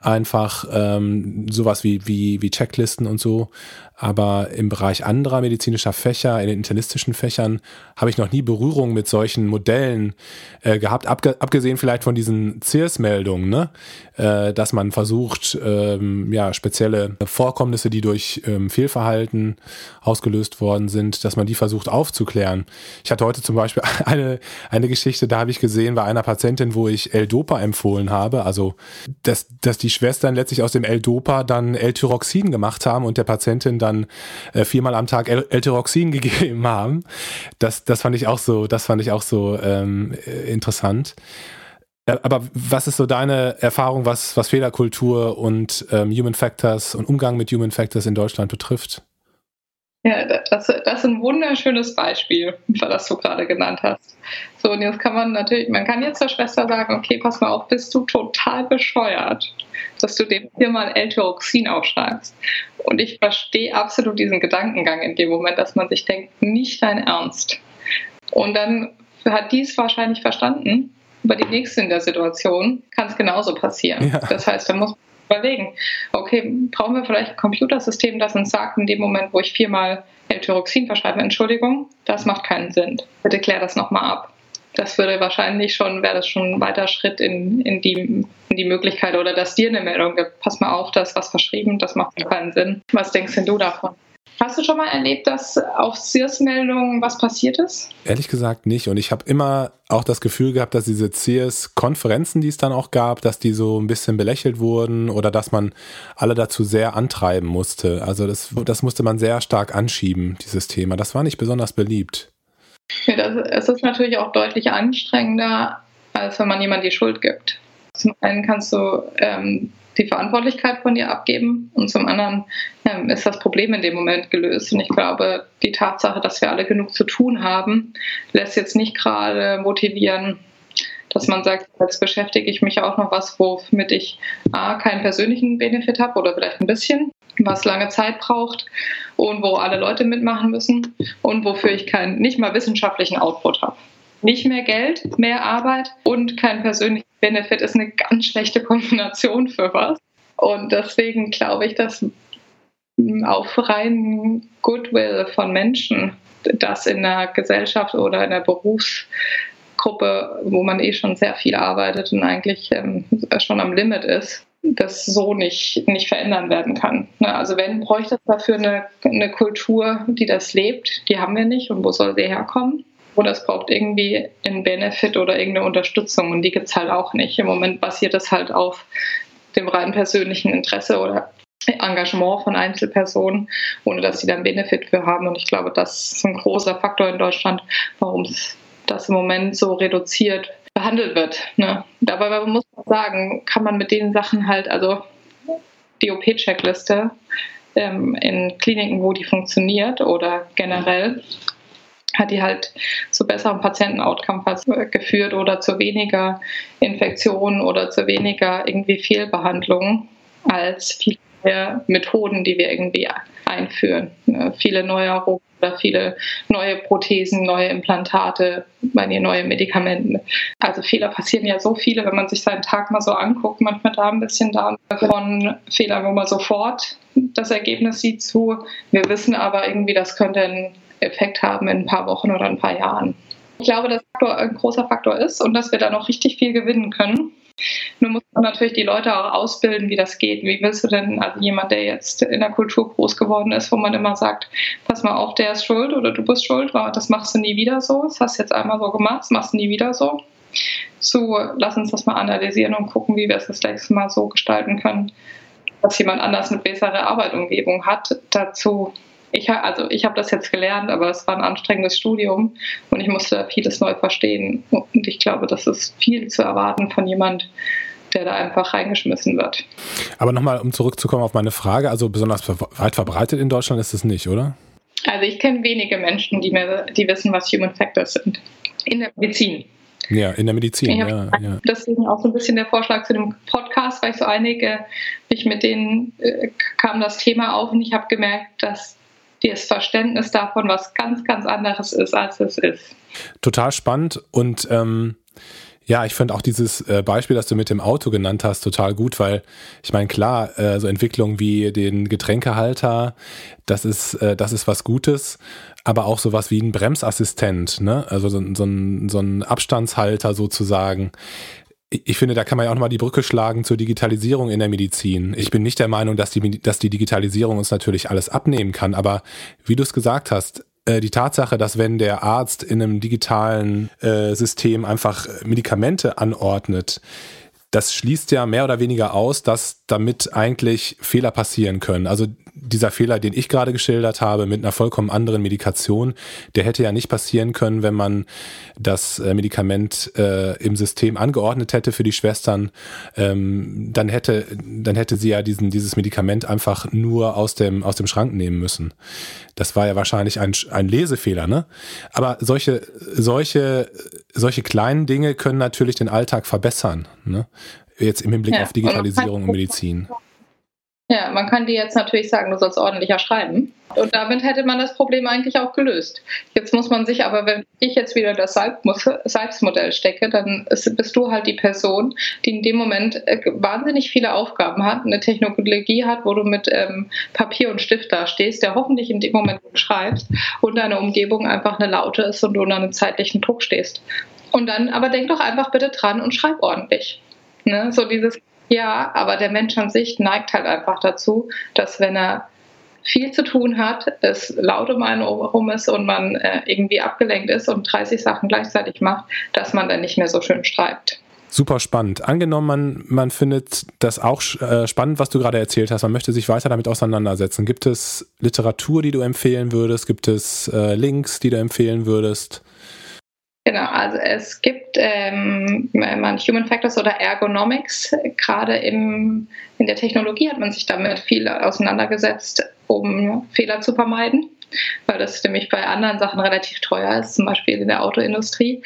einfach ähm, sowas wie, wie, wie Checklisten und so. Aber im Bereich anderer medizinischer Fächer, in den internistischen Fächern, habe ich noch nie Berührung mit solchen Modellen äh, gehabt, abge abgesehen vielleicht von diesen CIRS-Meldungen, ne? Äh, dass man versucht, ähm, ja, spezielle Vorkommnisse, die durch ähm, Fehlverhalten ausgelöst worden sind, dass man die versucht aufzuklären. Ich hatte heute zum Beispiel eine, eine Geschichte, da habe ich gesehen bei einer Patientin, wo ich L-Dopa empfohlen habe, also dass, dass die Schwestern letztlich aus dem L-Dopa dann L-Tyroxin gemacht haben und der Patientin dann äh, viermal am Tag L-Tyroxin gegeben haben. Das, das fand ich auch so, das fand ich auch so ähm, äh, interessant. Aber was ist so deine Erfahrung, was, was Fehlerkultur und ähm, Human Factors und Umgang mit Human Factors in Deutschland betrifft? Ja, das, das ist ein wunderschönes Beispiel, was du gerade genannt hast. So, und jetzt kann man natürlich, man kann jetzt zur Schwester sagen, okay, pass mal auf, bist du total bescheuert, dass du dem hier mal L-Tyroxin aufschreibst. Und ich verstehe absolut diesen Gedankengang in dem Moment, dass man sich denkt, nicht dein Ernst. Und dann hat dies wahrscheinlich verstanden, aber die nächste in der Situation kann es genauso passieren. Ja. Das heißt, da muss man überlegen, okay, brauchen wir vielleicht ein Computersystem, das uns sagt, in dem Moment, wo ich viermal L-Tyroxin verschreibe, Entschuldigung, das macht keinen Sinn. Bitte klär das nochmal ab. Das würde wahrscheinlich schon, wäre das schon ein weiter Schritt in, in, die, in die Möglichkeit oder dass dir eine Meldung gibt. Pass mal auf, das was verschrieben, das macht keinen Sinn. Was denkst denn du davon? Hast du schon mal erlebt, dass auf CIRS-Meldungen was passiert ist? Ehrlich gesagt nicht. Und ich habe immer auch das Gefühl gehabt, dass diese CIRS-Konferenzen, die es dann auch gab, dass die so ein bisschen belächelt wurden oder dass man alle dazu sehr antreiben musste. Also das, das musste man sehr stark anschieben, dieses Thema. Das war nicht besonders beliebt. Ja, das, es ist natürlich auch deutlich anstrengender, als wenn man jemand die Schuld gibt. Zum einen kannst du ähm, die Verantwortlichkeit von dir abgeben und zum anderen ähm, ist das Problem in dem Moment gelöst. Und ich glaube, die Tatsache, dass wir alle genug zu tun haben, lässt jetzt nicht gerade motivieren, dass man sagt, jetzt beschäftige ich mich auch noch was, womit ich A, keinen persönlichen Benefit habe oder vielleicht ein bisschen, was lange Zeit braucht und wo alle Leute mitmachen müssen und wofür ich keinen, nicht mal wissenschaftlichen Output habe. Nicht mehr Geld, mehr Arbeit und kein persönlicher Benefit ist eine ganz schlechte Kombination für was. Und deswegen glaube ich, dass auf rein Goodwill von Menschen, das in einer Gesellschaft oder in einer Berufsgruppe, wo man eh schon sehr viel arbeitet und eigentlich ähm, schon am Limit ist, das so nicht, nicht verändern werden kann. Ne, also wenn, bräuchte es dafür eine, eine Kultur, die das lebt, die haben wir nicht und wo soll sie herkommen? Oder es braucht irgendwie einen Benefit oder irgendeine Unterstützung und die gibt es halt auch nicht. Im Moment basiert es halt auf dem rein persönlichen Interesse oder Engagement von Einzelpersonen, ohne dass sie dann Benefit für haben. Und ich glaube, das ist ein großer Faktor in Deutschland, warum das im Moment so reduziert behandelt wird. Ne? Dabei muss man sagen, kann man mit den Sachen halt, also die OP-Checkliste ähm, in Kliniken, wo die funktioniert oder generell, hat die halt zu besseren Patienten-Outcomes geführt oder zu weniger Infektionen oder zu weniger irgendwie Fehlbehandlungen als viele Methoden, die wir irgendwie einführen. Ne, viele Neuerungen oder viele neue Prothesen, neue Implantate, neue Medikamente. Also Fehler passieren ja so viele, wenn man sich seinen Tag mal so anguckt, manchmal da ein bisschen da von Fehlern, wo man sofort das Ergebnis sieht zu. Wir wissen aber irgendwie, das könnte einen Effekt haben in ein paar Wochen oder ein paar Jahren. Ich glaube, dass Faktor ein großer Faktor ist und dass wir da noch richtig viel gewinnen können. Nur muss man natürlich die Leute auch ausbilden, wie das geht. Wie willst du denn, also jemand, der jetzt in der Kultur groß geworden ist, wo man immer sagt, pass mal auf, der ist schuld oder du bist schuld, das machst du nie wieder so, das hast du jetzt einmal so gemacht, das machst du nie wieder so. So, lass uns das mal analysieren und gucken, wie wir es das nächste Mal so gestalten können, dass jemand anders eine bessere Arbeitumgebung hat. Dazu ich, also ich habe das jetzt gelernt, aber es war ein anstrengendes Studium und ich musste vieles neu verstehen. Und ich glaube, das ist viel zu erwarten von jemand, der da einfach reingeschmissen wird. Aber nochmal, um zurückzukommen auf meine Frage, also besonders weit verbreitet in Deutschland ist es nicht, oder? Also ich kenne wenige Menschen, die, mir, die wissen, was Human Factors sind. In der Medizin. Ja, in der Medizin. Ja, ja. Deswegen auch so ein bisschen der Vorschlag zu dem Podcast, weil ich so einige, ich mit denen äh, kam das Thema auf und ich habe gemerkt, dass das Verständnis davon was ganz, ganz anderes ist, als es ist. Total spannend und ähm, ja, ich finde auch dieses äh, Beispiel, das du mit dem Auto genannt hast, total gut, weil ich meine, klar, äh, so Entwicklungen wie den Getränkehalter, das ist, äh, das ist was Gutes, aber auch sowas wie ein Bremsassistent, ne? Also so, so, ein, so ein Abstandshalter sozusagen ich finde, da kann man ja auch nochmal die Brücke schlagen zur Digitalisierung in der Medizin. Ich bin nicht der Meinung, dass die, dass die Digitalisierung uns natürlich alles abnehmen kann, aber wie du es gesagt hast, äh, die Tatsache, dass wenn der Arzt in einem digitalen äh, System einfach Medikamente anordnet, das schließt ja mehr oder weniger aus, dass damit eigentlich Fehler passieren können. Also dieser Fehler, den ich gerade geschildert habe, mit einer vollkommen anderen Medikation, der hätte ja nicht passieren können, wenn man das äh, Medikament äh, im System angeordnet hätte für die Schwestern. Ähm, dann hätte, dann hätte sie ja diesen, dieses Medikament einfach nur aus dem, aus dem Schrank nehmen müssen. Das war ja wahrscheinlich ein, ein Lesefehler, ne? Aber solche, solche, solche kleinen Dinge können natürlich den Alltag verbessern, ne? Jetzt im Hinblick ja, auf Digitalisierung und Medizin. Ja, man kann dir jetzt natürlich sagen, du sollst ordentlicher schreiben. Und damit hätte man das Problem eigentlich auch gelöst. Jetzt muss man sich aber, wenn ich jetzt wieder das Salbs-Modell stecke, dann bist du halt die Person, die in dem Moment äh, wahnsinnig viele Aufgaben hat, eine Technologie hat, wo du mit ähm, Papier und Stift da stehst, der hoffentlich in dem Moment schreibst und deine Umgebung einfach eine Laute ist und du unter einem zeitlichen Druck stehst. Und dann, aber denk doch einfach bitte dran und schreib ordentlich. Ne? So dieses ja, aber der Mensch an sich neigt halt einfach dazu, dass wenn er viel zu tun hat, es laut um einen herum ist und man äh, irgendwie abgelenkt ist und 30 Sachen gleichzeitig macht, dass man dann nicht mehr so schön schreibt. Super spannend. Angenommen, man, man findet das auch äh, spannend, was du gerade erzählt hast. Man möchte sich weiter damit auseinandersetzen. Gibt es Literatur, die du empfehlen würdest? Gibt es äh, Links, die du empfehlen würdest? Genau, also es gibt ähm, man Human Factors oder Ergonomics. Gerade im, in der Technologie hat man sich damit viel auseinandergesetzt, um Fehler zu vermeiden weil das nämlich bei anderen Sachen relativ teuer ist, zum Beispiel in der Autoindustrie.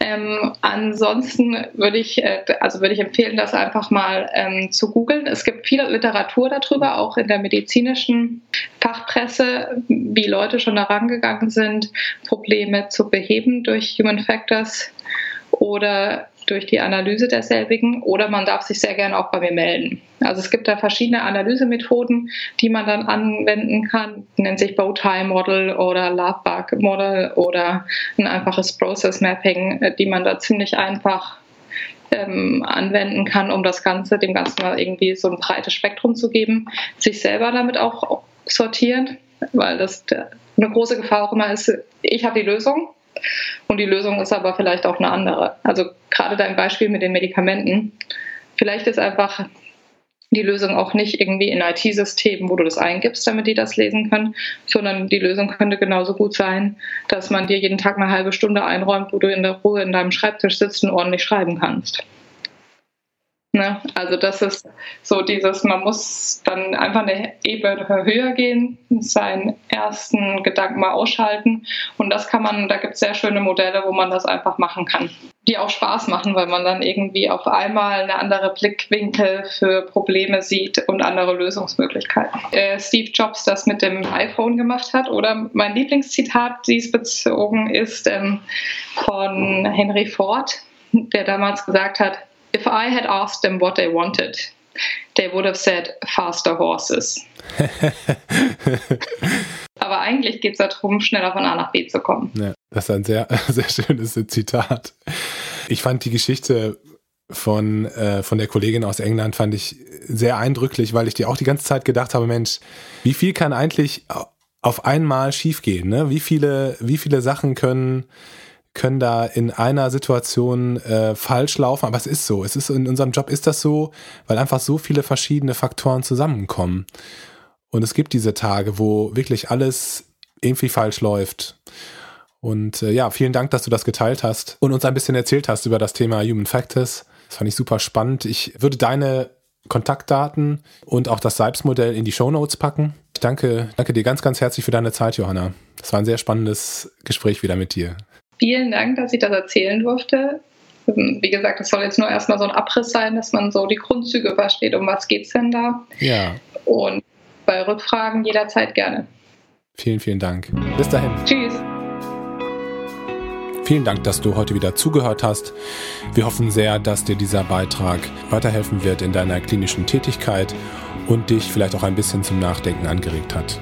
Ähm, ansonsten würde ich, äh, also würde ich empfehlen, das einfach mal ähm, zu googeln. Es gibt viel Literatur darüber, auch in der medizinischen Fachpresse, wie Leute schon daran gegangen sind, Probleme zu beheben durch Human Factors oder durch die Analyse derselbigen oder man darf sich sehr gerne auch bei mir melden. Also es gibt da verschiedene Analysemethoden, die man dann anwenden kann. Nennt sich Bowtie Model oder Lovebug Model oder ein einfaches Process Mapping, äh, die man da ziemlich einfach ähm, anwenden kann, um das Ganze, dem Ganzen mal irgendwie so ein breites Spektrum zu geben, sich selber damit auch sortieren, weil das eine große Gefahr auch immer ist, ich habe die Lösung und die Lösung ist aber vielleicht auch eine andere. Also gerade dein Beispiel mit den Medikamenten. Vielleicht ist einfach die Lösung auch nicht irgendwie in IT-Systemen, wo du das eingibst, damit die das lesen können, sondern die Lösung könnte genauso gut sein, dass man dir jeden Tag eine halbe Stunde einräumt, wo du in der Ruhe in deinem Schreibtisch sitzt und ordentlich schreiben kannst. Ne? Also das ist so dieses, man muss dann einfach eine Ebene höher gehen, seinen ersten Gedanken mal ausschalten und das kann man, da gibt es sehr schöne Modelle, wo man das einfach machen kann, die auch Spaß machen, weil man dann irgendwie auf einmal eine andere Blickwinkel für Probleme sieht und andere Lösungsmöglichkeiten. Äh, Steve Jobs das mit dem iPhone gemacht hat oder mein Lieblingszitat diesbezogen ist ähm, von Henry Ford, der damals gesagt hat, if I had asked them what they wanted, they would have said faster horses. Aber eigentlich geht es darum, schneller von A nach B zu kommen. Ja, das ist ein sehr, sehr schönes Zitat. Ich fand die Geschichte von, äh, von der Kollegin aus England fand ich sehr eindrücklich, weil ich dir auch die ganze Zeit gedacht habe, Mensch, wie viel kann eigentlich auf einmal schiefgehen? Ne? Wie viele, wie viele Sachen können können da in einer Situation äh, falsch laufen, aber es ist so. Es ist in unserem Job ist das so, weil einfach so viele verschiedene Faktoren zusammenkommen. Und es gibt diese Tage, wo wirklich alles irgendwie falsch läuft. Und äh, ja, vielen Dank, dass du das geteilt hast und uns ein bisschen erzählt hast über das Thema Human Factors. Das fand ich super spannend. Ich würde deine Kontaktdaten und auch das Seibs-Modell in die Show Notes packen. Ich danke, danke dir ganz, ganz herzlich für deine Zeit, Johanna. Das war ein sehr spannendes Gespräch wieder mit dir. Vielen Dank, dass ich das erzählen durfte. Ähm, wie gesagt, es soll jetzt nur erstmal so ein Abriss sein, dass man so die Grundzüge versteht, um was geht es denn da. Ja. Und bei Rückfragen jederzeit gerne. Vielen, vielen Dank. Bis dahin. Tschüss. Vielen Dank, dass du heute wieder zugehört hast. Wir hoffen sehr, dass dir dieser Beitrag weiterhelfen wird in deiner klinischen Tätigkeit und dich vielleicht auch ein bisschen zum Nachdenken angeregt hat.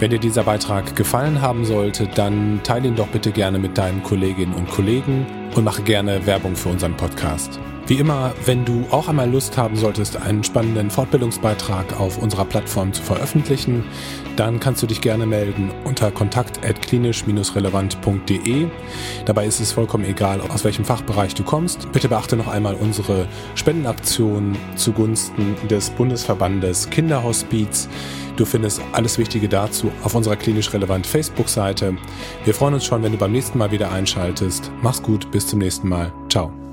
Wenn dir dieser Beitrag gefallen haben sollte, dann teile ihn doch bitte gerne mit deinen Kolleginnen und Kollegen und mache gerne Werbung für unseren Podcast. Wie immer, wenn du auch einmal Lust haben solltest, einen spannenden Fortbildungsbeitrag auf unserer Plattform zu veröffentlichen, dann kannst du dich gerne melden unter kontakt.klinisch-relevant.de. Dabei ist es vollkommen egal, aus welchem Fachbereich du kommst. Bitte beachte noch einmal unsere Spendenaktion zugunsten des Bundesverbandes Kinderhospiz. Du findest alles Wichtige dazu auf unserer klinisch relevant Facebook-Seite. Wir freuen uns schon, wenn du beim nächsten Mal wieder einschaltest. Mach's gut, bis zum nächsten Mal. Ciao.